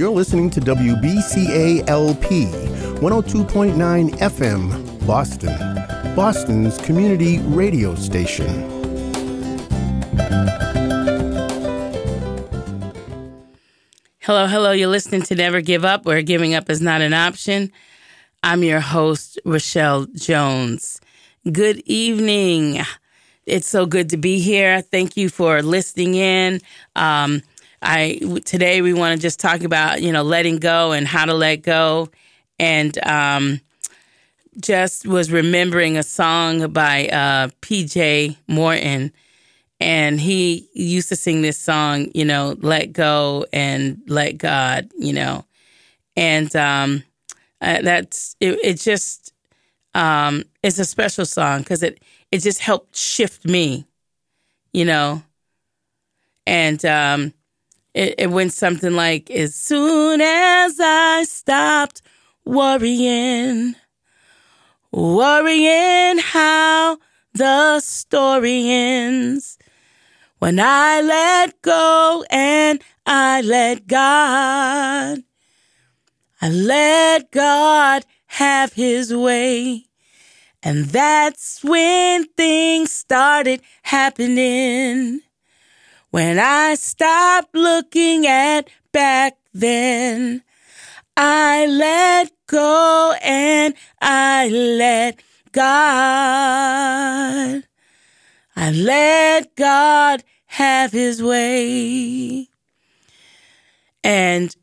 You're listening to WBCALP 102.9 FM, Boston, Boston's community radio station. Hello, hello. You're listening to Never Give Up, where giving up is not an option. I'm your host, Rochelle Jones. Good evening. It's so good to be here. Thank you for listening in. Um, I today we want to just talk about you know letting go and how to let go, and um, just was remembering a song by uh, P.J. Morton, and he used to sing this song, you know, let go and let God, you know, and um, uh, that's it, it. Just um, it's a special song because it it just helped shift me, you know. And um, it, it went something like, As soon as I stopped worrying, worrying how the story ends, when I let go and I let God, I let God have his way. And that's when things started happening. When I stopped looking at back then, I let go and I let God. I let God have his way. And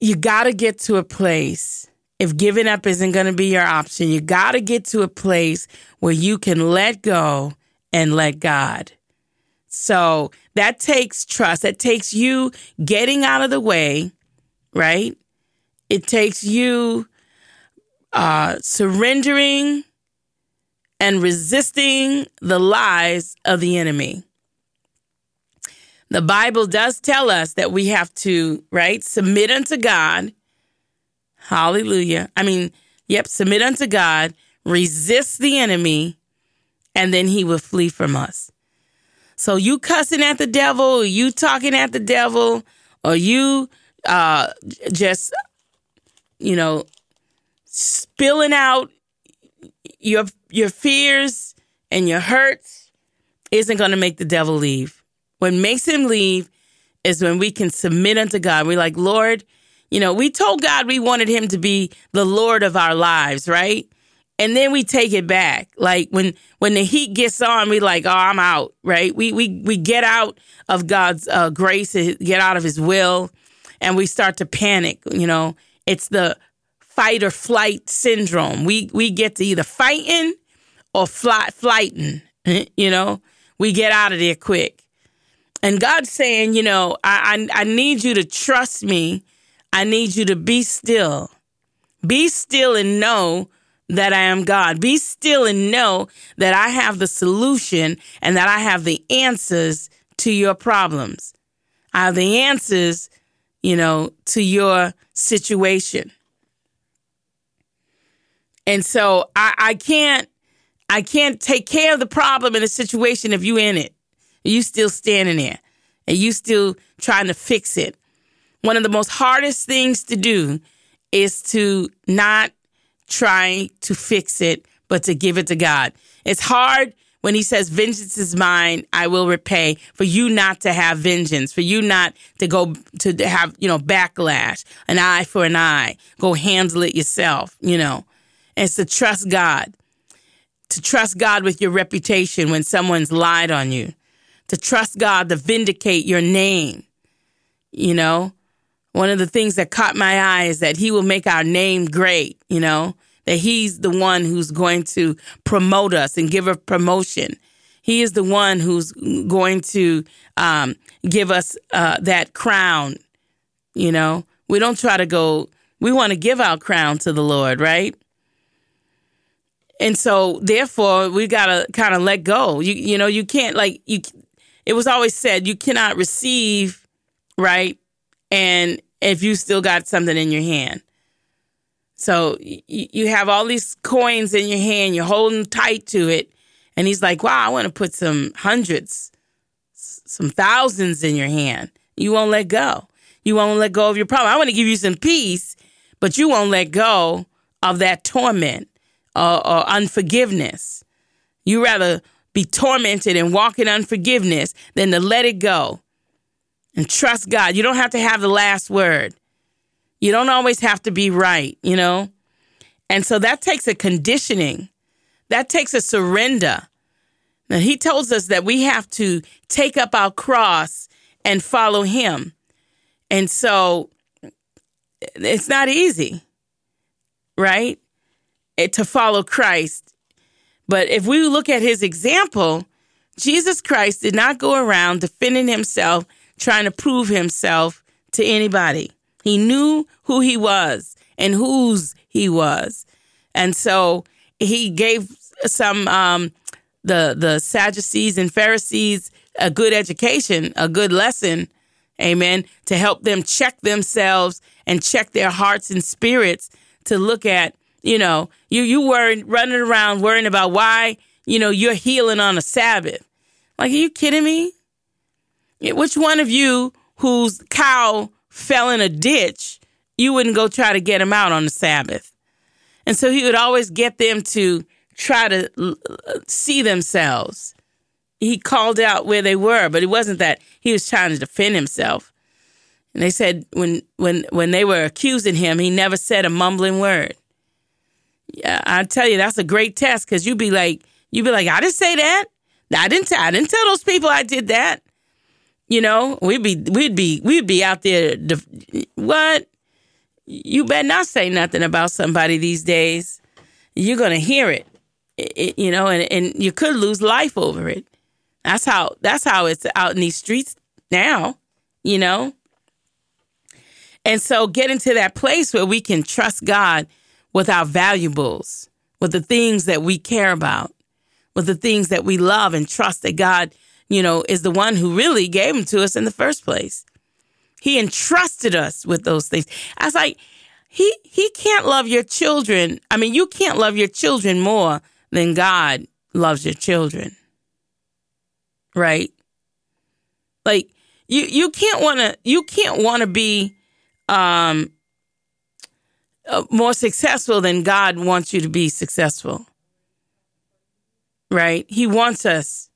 you got to get to a place if giving up isn't going to be your option, you got to get to a place where you can let go and let God. So that takes trust. That takes you getting out of the way, right? It takes you uh, surrendering and resisting the lies of the enemy. The Bible does tell us that we have to, right, submit unto God Hallelujah. I mean, yep, submit unto God, resist the enemy, and then he will flee from us. So you cussing at the devil, you talking at the devil, or you uh just you know spilling out your your fears and your hurts isn't going to make the devil leave. What makes him leave is when we can submit unto God. We're like, Lord, you know, we told God we wanted him to be the Lord of our lives, right? And then we take it back. Like when when the heat gets on, we like, oh, I'm out, right? We we we get out of God's uh, grace, get out of His will, and we start to panic. You know, it's the fight or flight syndrome. We we get to either fighting or fly, flighting. You know, we get out of there quick. And God's saying, you know, I, I I need you to trust me I need you to be still. Be still and know that I am God. Be still and know that I have the solution and that I have the answers to your problems. I have the answers, you know, to your situation. And so I, I can't I can't take care of the problem in the situation if you in it. You still standing there and you still trying to fix it one of the most hardest things to do is to not try to fix it, but to give it to God. It's hard when he says, vengeance is mine, I will repay for you not to have vengeance, for you not to go to have, you know, backlash, an eye for an eye, go handle it yourself, you know. And it's to trust God, to trust God with your reputation when someone's lied on you, to trust God to vindicate your name, you know, one of the things that caught my eye is that he will make our name great, you know, that he's the one who's going to promote us and give a promotion. He is the one who's going to um, give us uh, that crown, you know. We don't try to go, we want to give our crown to the Lord, right? And so, therefore, we got to kind of let go. You, you know, you can't, like, you, it was always said, you cannot receive, right? And if you still got something in your hand. So you have all these coins in your hand, you're holding tight to it. And he's like, wow, I want to put some hundreds, some thousands in your hand. You won't let go. You won't let go of your problem. I want to give you some peace, but you won't let go of that torment or, or unforgiveness. You rather be tormented and walk in unforgiveness than to let it go and trust God. You don't have to have the last word. You don't always have to be right, you know? And so that takes a conditioning. That takes a surrender. Now, he tells us that we have to take up our cross and follow him. And so it's not easy, right? It, to follow Christ. But if we look at his example, Jesus Christ did not go around defending himself, trying to prove himself to anybody. He knew who he was and whose he was. And so he gave some um, the the Sadducees and Pharisees a good education, a good lesson, amen, to help them check themselves and check their hearts and spirits to look at, you know, you you were running around worrying about why, you know, you're healing on a Sabbath. Like, are you kidding me? Which one of you whose cow fell in a ditch, you wouldn't go try to get him out on the Sabbath? And so he would always get them to try to uh, see themselves. He called out where they were, but it wasn't that he was trying to defend himself. And they said when when when they were accusing him, he never said a mumbling word. Yeah, I tell you, that's a great test because you'd be like, you'd be like, I didn't say that. I didn't. I didn't tell those people I did that. You know, we'd be we'd be we'd be out there. What? You better not say nothing about somebody these days. You're gonna hear it it, you know, and, and you could lose life over it. That's how that's how it's out in these streets now, you know. And so getting to that place where we can trust God with our valuables, with the things that we care about, with the things that we love and trust that God, you know, is the one who really gave them to us in the first place. He entrusted us with those things. I was like, he he can't love your children. I mean, you can't love your children more than God loves your children. Right? Like you you can't want to you can't want to be um uh, more successful than God wants you to be successful. Right? He wants us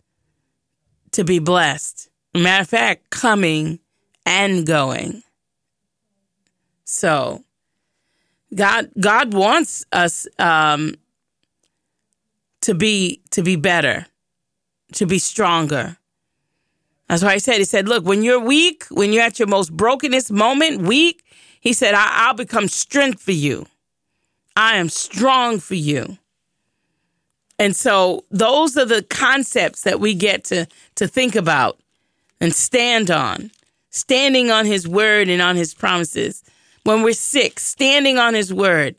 to be blessed. Matter of fact, coming and going. So God God wants us um to be to be better, to be stronger. That's why he said, he said, look, when you're weak, when you're at your most brokenest moment, weak, he said, I- will become strength for you. I am strong for you. And so those are the concepts that we get to, to think about and stand on. Standing on his word and on his promises. When we're sick, standing on his word.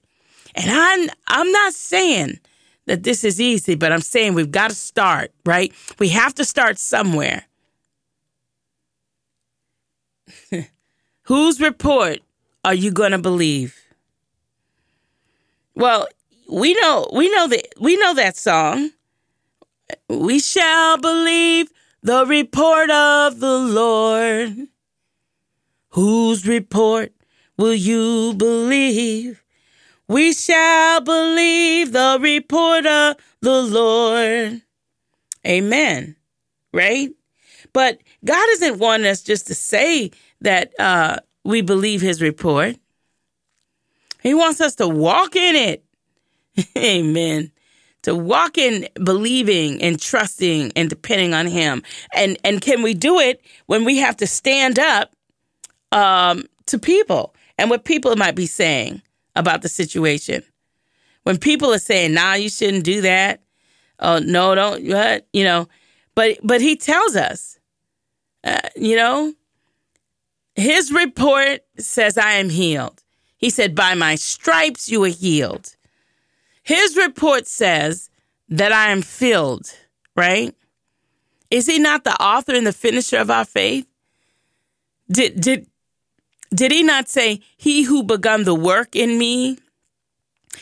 And I'm I'm not saying that this is easy, but I'm saying we've got to start, right? We have to start somewhere. Whose report are you going to believe? Well, we know we know that we know that song. We shall believe the report of the Lord. Whose report will you believe? We shall believe the report of the Lord. Amen. Right? But God doesn't want us just to say that uh, we believe his report. He wants us to walk in it. Amen. To walk in believing and trusting and depending on him. And and can we do it when we have to stand up um, to people and what people might be saying? about the situation. When people are saying, "Nah, you shouldn't do that," oh no, don't what you know, but but he tells us, uh, you know, his report says, "I am healed." He said, "By my stripes you are healed." His report says that I am filled. Right? Is he not the author and the finisher of our faith? Did did did he not say, He who begun the work in me,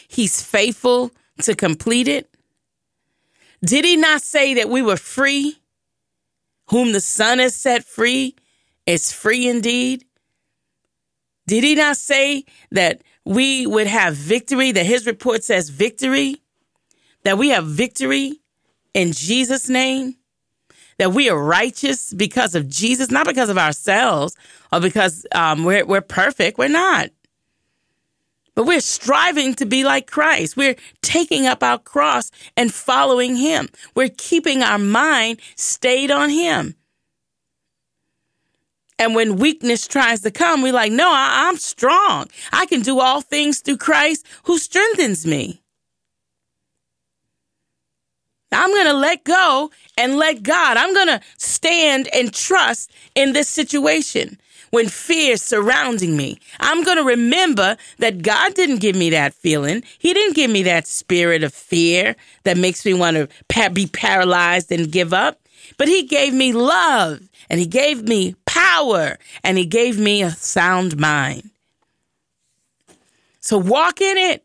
he's faithful to complete it? Did he not say that we were free? Whom the Son has set free is free indeed. Did he not say that we would have victory, that his report says victory, that we have victory in Jesus' name? that we are righteous because of Jesus, not because of ourselves or because um, we're, we're perfect. We're not. But we're striving to be like Christ. We're taking up our cross and following Him. We're keeping our mind stayed on Him. And when weakness tries to come, we're like, no, I, am strong. I can do all things through Christ who strengthens me. I'm going to let go and let God. I'm going to stand and trust in this situation when fear is surrounding me. I'm going to remember that God didn't give me that feeling. He didn't give me that spirit of fear that makes me want to be paralyzed and give up. But He gave me love and He gave me power and He gave me a sound mind. So walk in it.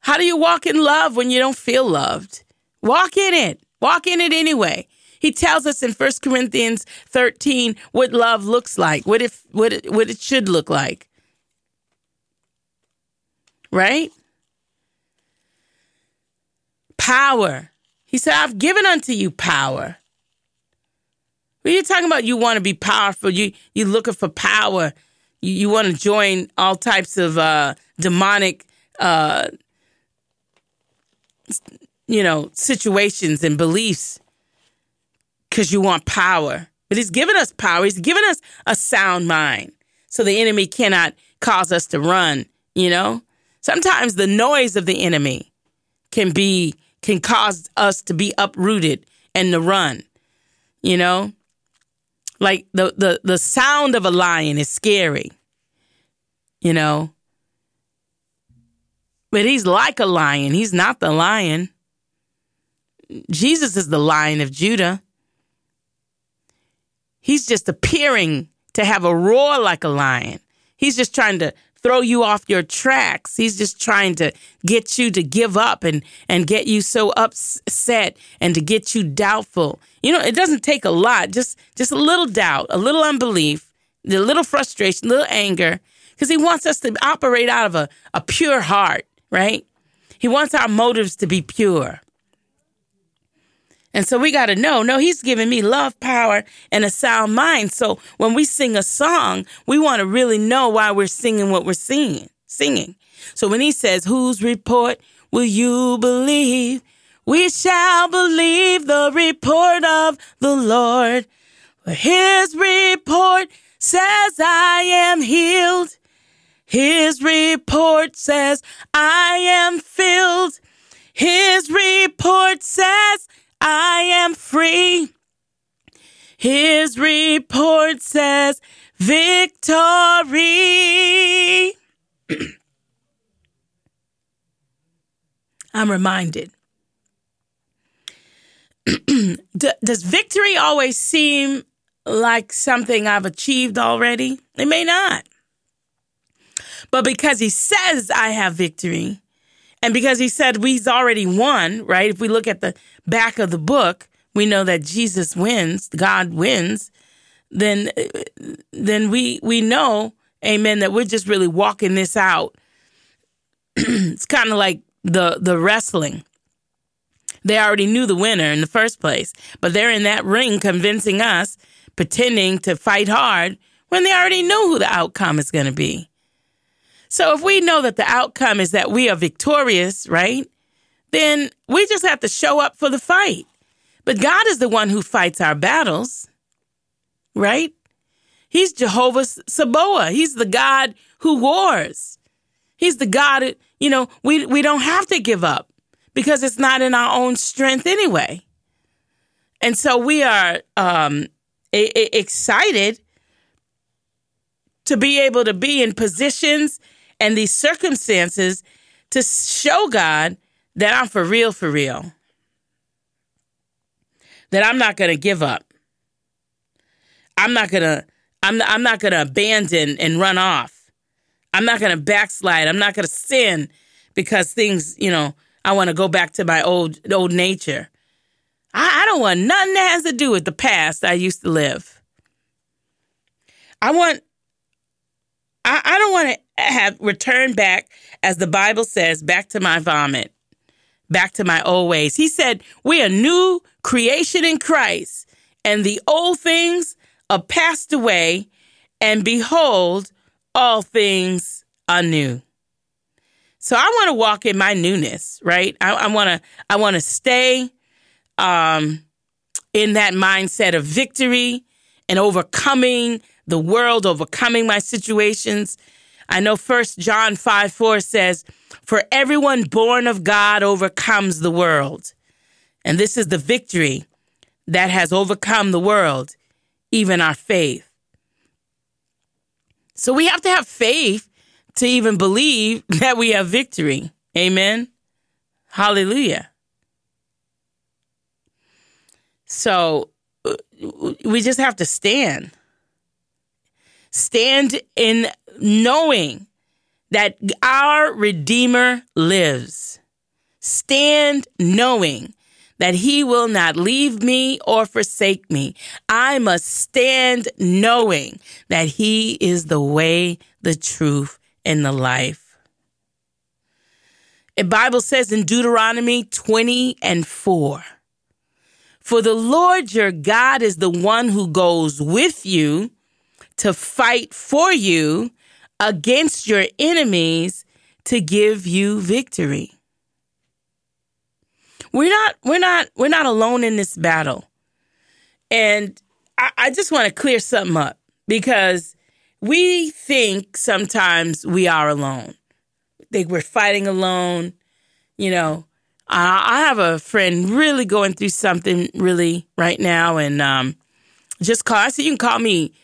How do you walk in love when you don't feel loved? Walk in it. Walk in it anyway. He tells us in 1 Corinthians 13 what love looks like, what it, what it, what it should look like. Right? Power. He said, I've given unto you power. What are you talking about? You want to be powerful. You you looking for power. You, you want to join all types of uh, demonic uh, you know, situations and beliefs because you want power. But he's given us power. He's given us a sound mind so the enemy cannot cause us to run, you know? Sometimes the noise of the enemy can be can cause us to be uprooted and to run. You know? Like the the the sound of a lion is scary. You know? But he's like a lion. He's not the lion. Jesus is the lion of Judah. He's just appearing to have a roar like a lion. He's just trying to throw you off your tracks. He's just trying to get you to give up and, and get you so upset and to get you doubtful. You know, it doesn't take a lot, just, just a little doubt, a little unbelief, a little frustration, a little anger, because he wants us to operate out of a, a pure heart, right? He wants our motives to be pure. And so we got to know, no, he's giving me love, power, and a sound mind. So when we sing a song, we want to really know why we're singing what we're singing, singing. So when he says, whose report will you believe? We shall believe the report of the Lord. His report says I am healed. His report says I am filled. His report says I am free. His report says victory. I'm reminded. Does victory always seem like something I've achieved already? It may not. But because he says I have victory, and because he said we've already won, right? If we look at the back of the book, we know that Jesus wins, God wins, then then we we know, amen, that we're just really walking this out. it's kind of like the the wrestling. They already knew the winner in the first place, but they're in that ring convincing us, pretending to fight hard when they already know who the outcome is going to be. So if we know that the outcome is that we are victorious, right? Then we just have to show up for the fight. But God is the one who fights our battles, right? He's Jehovah Sabaoth. He's the God who wars. He's the God, you know, we, we don't have to give up because it's not in our own strength anyway. And so we are um, excited to be able to be in positions and these circumstances to show God that I'm for real, for real. That I'm not going to give up. I'm not going to I'm I'm not going to abandon and run off. I'm not going to backslide. I'm not going to sin because things, you know, I want to go back to my old old nature. I, I don't want nothing that has to do with the past I used to live. I want I, I don't want to have returned back, as the Bible says, back to my vomit, back to my old ways. He said, We are new creation in Christ, and the old things are passed away, and behold, all things are new. So I want to walk in my newness, right? I, I want to I want to stay um, in that mindset of victory and overcoming the world, overcoming my situations. I know First John 5 4 says, For everyone born of God overcomes the world. And this is the victory that has overcome the world, even our faith. So we have to have faith to even believe that we have victory. Amen. Hallelujah. So uh, we just have to stand. Stand in knowing that our Redeemer lives. Stand knowing that he will not leave me or forsake me. I must stand knowing that he is the way, the truth, and the life. The Bible says in Deuteronomy 20 and 4 For the Lord your God is the one who goes with you to fight for you against your enemies to give you victory. We're not we're not we're not alone in this battle. And I, I just want to clear something up because we think sometimes we are alone. think we're fighting alone. You know, I have a friend really going through something really right now, and um, just call. I said you can call me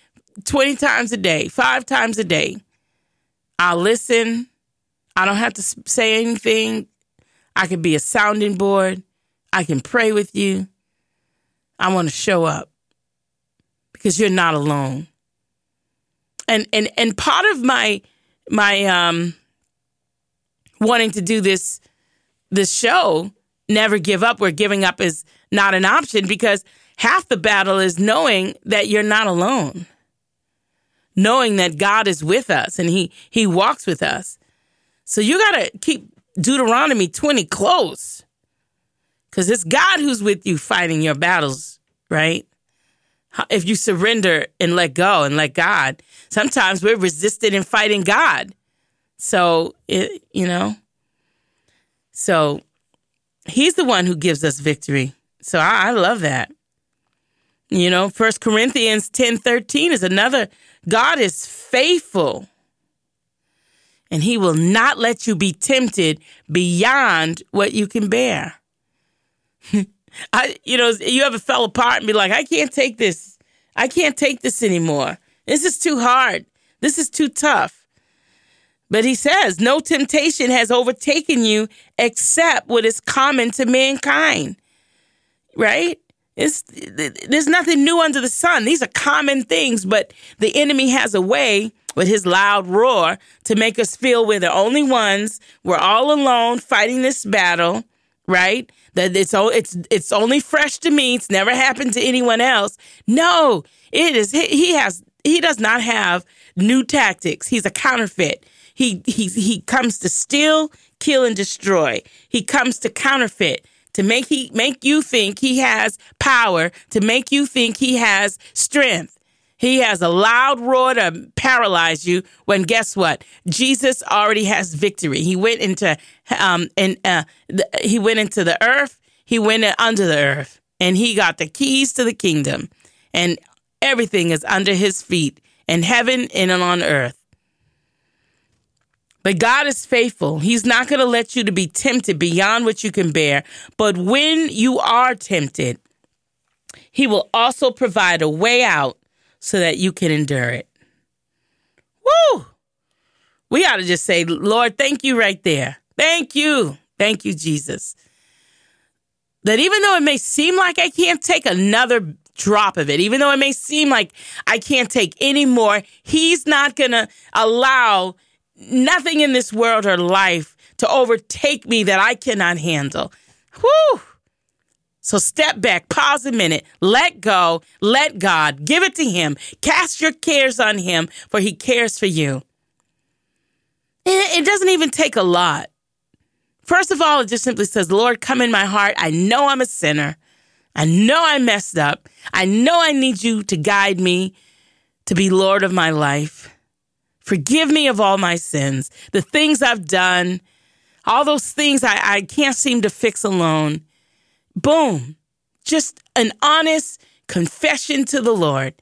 twenty times a day, five times a day. I'll listen. I don't have to say anything. I can be a sounding board. I can pray with you. I want to show up because you're not alone. And and and part of my my um wanting to do this this show, never give up, where giving up is not an option because half the battle is knowing that you're not alone knowing that God is with us and he he walks with us. So you got to keep Deuteronomy 20 close. Cuz it's God who's with you fighting your battles, right? If you surrender and let go and let God. Sometimes we're resisted in fighting God. So, it, you know. So he's the one who gives us victory. So I, I love that. You know, First Corinthians 10 13 is another God is faithful and he will not let you be tempted beyond what you can bear. I, you know, you ever fell apart and be like, I can't take this. I can't take this anymore. This is too hard. This is too tough. But he says, no temptation has overtaken you except what is common to mankind. Right? It's, there's nothing new under the sun. These are common things, but the enemy has a way with his loud roar to make us feel we're the only ones. We're all alone fighting this battle, right? That it's it's it's only fresh to me. It's never happened to anyone else. No, it is. He has. He does not have new tactics. He's a counterfeit. He he he comes to steal, kill, and destroy. He comes to counterfeit to make he make you think he has power, to make you think he has strength. He has a loud roar to paralyze you when guess what? Jesus already has victory. He went into um and uh, the, he went into the earth, he went under the earth, and he got the keys to the kingdom. And everything is under his feet in heaven and on earth. But God is faithful. He's not going to let you to be tempted beyond what you can bear. But when you are tempted, he will also provide a way out so that you can endure it. Woo! We ought to just say, Lord, thank you right there. Thank you. Thank you, Jesus. That even though it may seem like I can't take another drop of it, even though it may seem like I can't take any more, He's not going to allow nothing in this world or life to overtake me that I cannot handle. Whew. So step back, pause a minute, let go, let God, give it to Him, cast your cares on Him, for He cares for you. It doesn't even take a lot. First of all, it just simply says, Lord, come in my heart. I know I'm a sinner. I know I messed up. I know I need you to guide me to be Lord of my life. Forgive me of all my sins, the things I've done, all those things I, I can't seem to fix alone. Boom. Just an honest confession to the Lord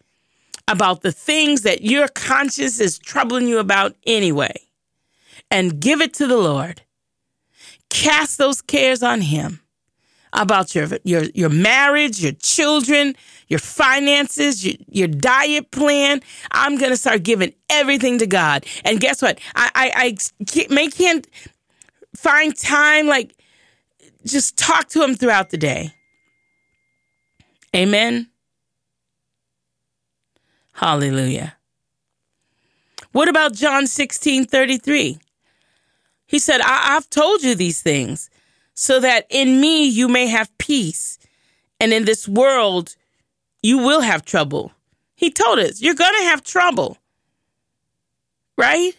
about the things that your conscience is troubling you about anyway. And give it to the Lord. Cast those cares on Him about your your your marriage, your children, your finances, your, your diet plan. I'm gonna start giving everything to God. And guess what? I I, I may can't find time like just talk to Him throughout the day. Amen. Hallelujah. What about John 16 33? He said, I- I've told you these things so that in me you may have peace. And in this world, you will have trouble. He told us, you're going to have trouble. Right?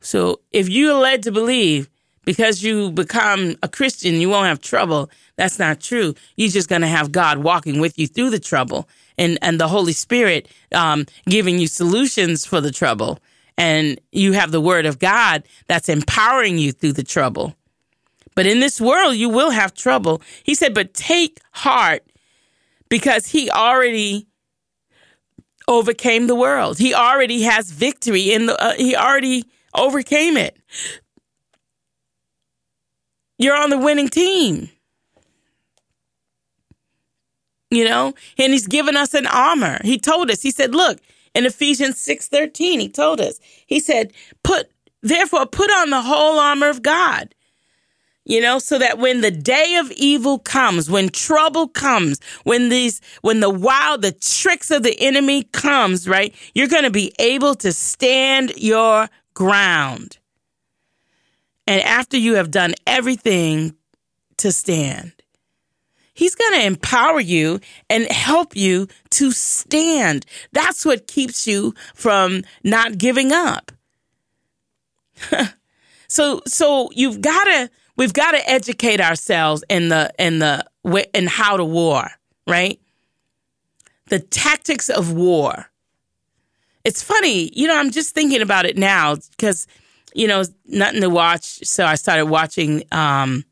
So if you're led to believe because you become a Christian, you won't have trouble, that's not true. You're just going to have God walking with you through the trouble and, and the Holy Spirit um, giving you solutions for the trouble. And you have the Word of God that's empowering you through the trouble. But in this world, you will have trouble. He said, but take heart because he already overcame the world. He already has victory in the, uh, he already overcame it. You're on the winning team. You know, and he's given us an armor. He told us, he said, look, in Ephesians 6:13, he told us. He said, put therefore put on the whole armor of God you know, so that when the day of evil comes, when trouble comes, when these, when the wild, the tricks of the enemy comes, right, you're going to be able to stand your ground. And after you have done everything to stand, He's going to empower you and help you to stand. That's what keeps you from not giving up. so, so you've got to we've got to educate ourselves in the in the in how to war, right? The tactics of war. It's funny, you know. I'm just thinking about it now because you know nothing to watch, so I started watching um,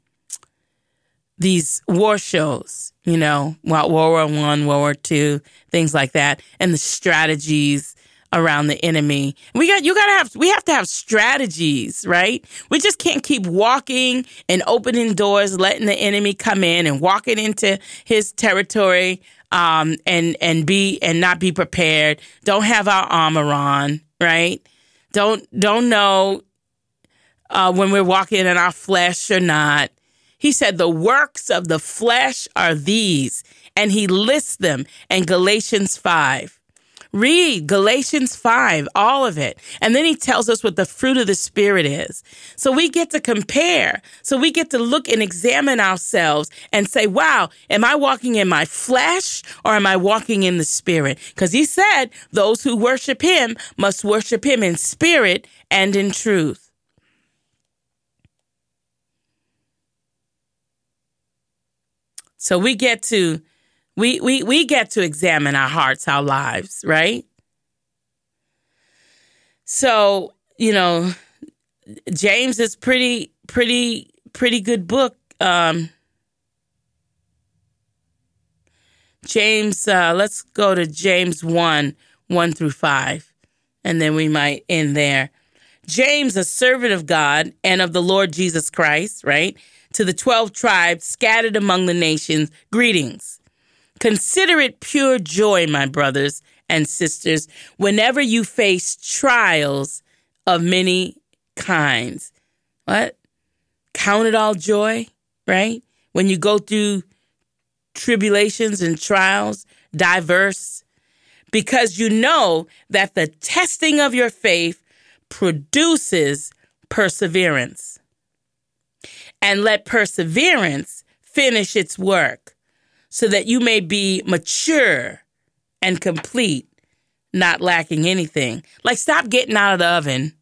these war shows. You know, World War One, World War Two, things like that, and the strategies around the enemy. We got you got to have we have to have strategies, right? We just can't keep walking and opening doors, letting the enemy come in and walking into his territory um, and and be and not be prepared. Don't have our armor on, right? Don't don't know uh, when we're walking in our flesh or not. He said the works of the flesh are these, and he lists them in Galatians five. Read Galatians 5, all of it. And then he tells us what the fruit of the Spirit is. So we get to compare. So we get to look and examine ourselves and say, wow, am I walking in my flesh or am I walking in the Spirit? Because he said, those who worship him must worship him in spirit and in truth. So we get to we, we, we get to examine our hearts, our lives, right? So, you know, James is pretty, pretty, pretty good book. Um, James, uh, let's go to James 1, 1 through 5, and then we might end there. James, a servant of God and of the Lord Jesus Christ, right? To the 12 tribes scattered among the nations, greetings. Consider it pure joy, my brothers and sisters, whenever you face trials of many kinds. What? Count it all joy, right? When you go through tribulations and trials, diverse, because you know that the testing of your faith produces perseverance. And let perseverance finish its work so that you may be mature and complete, not lacking anything. Like, stop getting out of the oven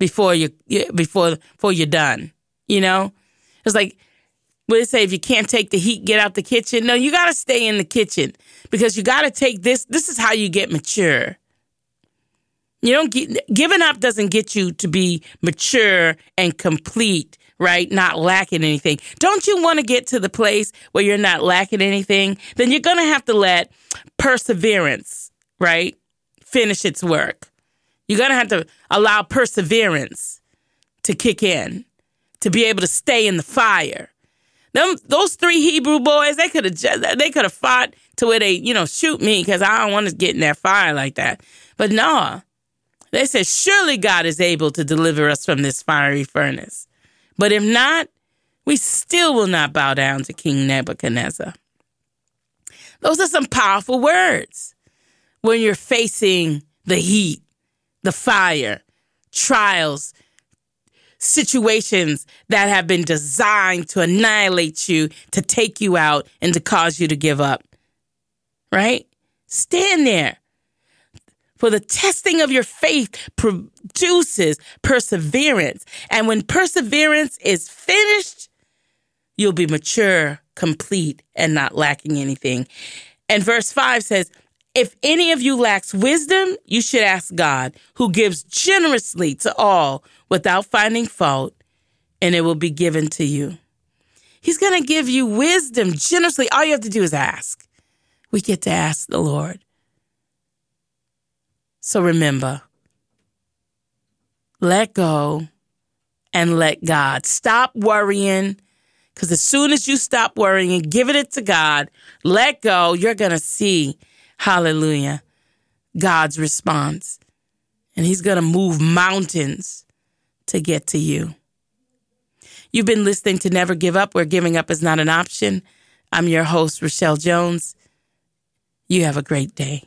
before you before before you're done. You know, it's like what it say if you can't take the heat, get out the kitchen. No, you got to stay in the kitchen because you got to take this. This is how you get mature. You don't get giving up doesn't get you to be mature and complete, right? Not lacking anything. Don't you want to get to the place where you're not lacking anything? Then you're going to have to let perseverance, right? Finish its work. You're going to have to allow perseverance to kick in, to be able to stay in the fire. Them, those three Hebrew boys, they could have they could have fought to where they, you know, shoot me because I don't want to get in that fire like that. But no, they said, surely God is able to deliver us from this fiery furnace. But if not, we still will not bow down to King Nebuchadnezzar. Those are some powerful words when you're facing the heat the fire, trials, situations that have been designed to annihilate you, to take you out, and to cause you to give up. Right? Stand there. For the testing of your faith produces perseverance. And when perseverance is finished, you'll be mature, complete, and not lacking anything. And verse 5 says, if any of you lacks wisdom, you should ask God, who gives generously to all without finding fault, and it will be given to you. He's going to give you wisdom generously. All you have to do is ask. We get to ask the Lord. So remember, let go and let God. Stop worrying. Because as soon as you stop worrying, and giving it to God, let go, you're going to see Hallelujah. God's response. And He's going to move mountains to get to you. You've been listening to Never Give Up, where giving up is not an option. I'm your host, Rochelle Jones. You have a great day.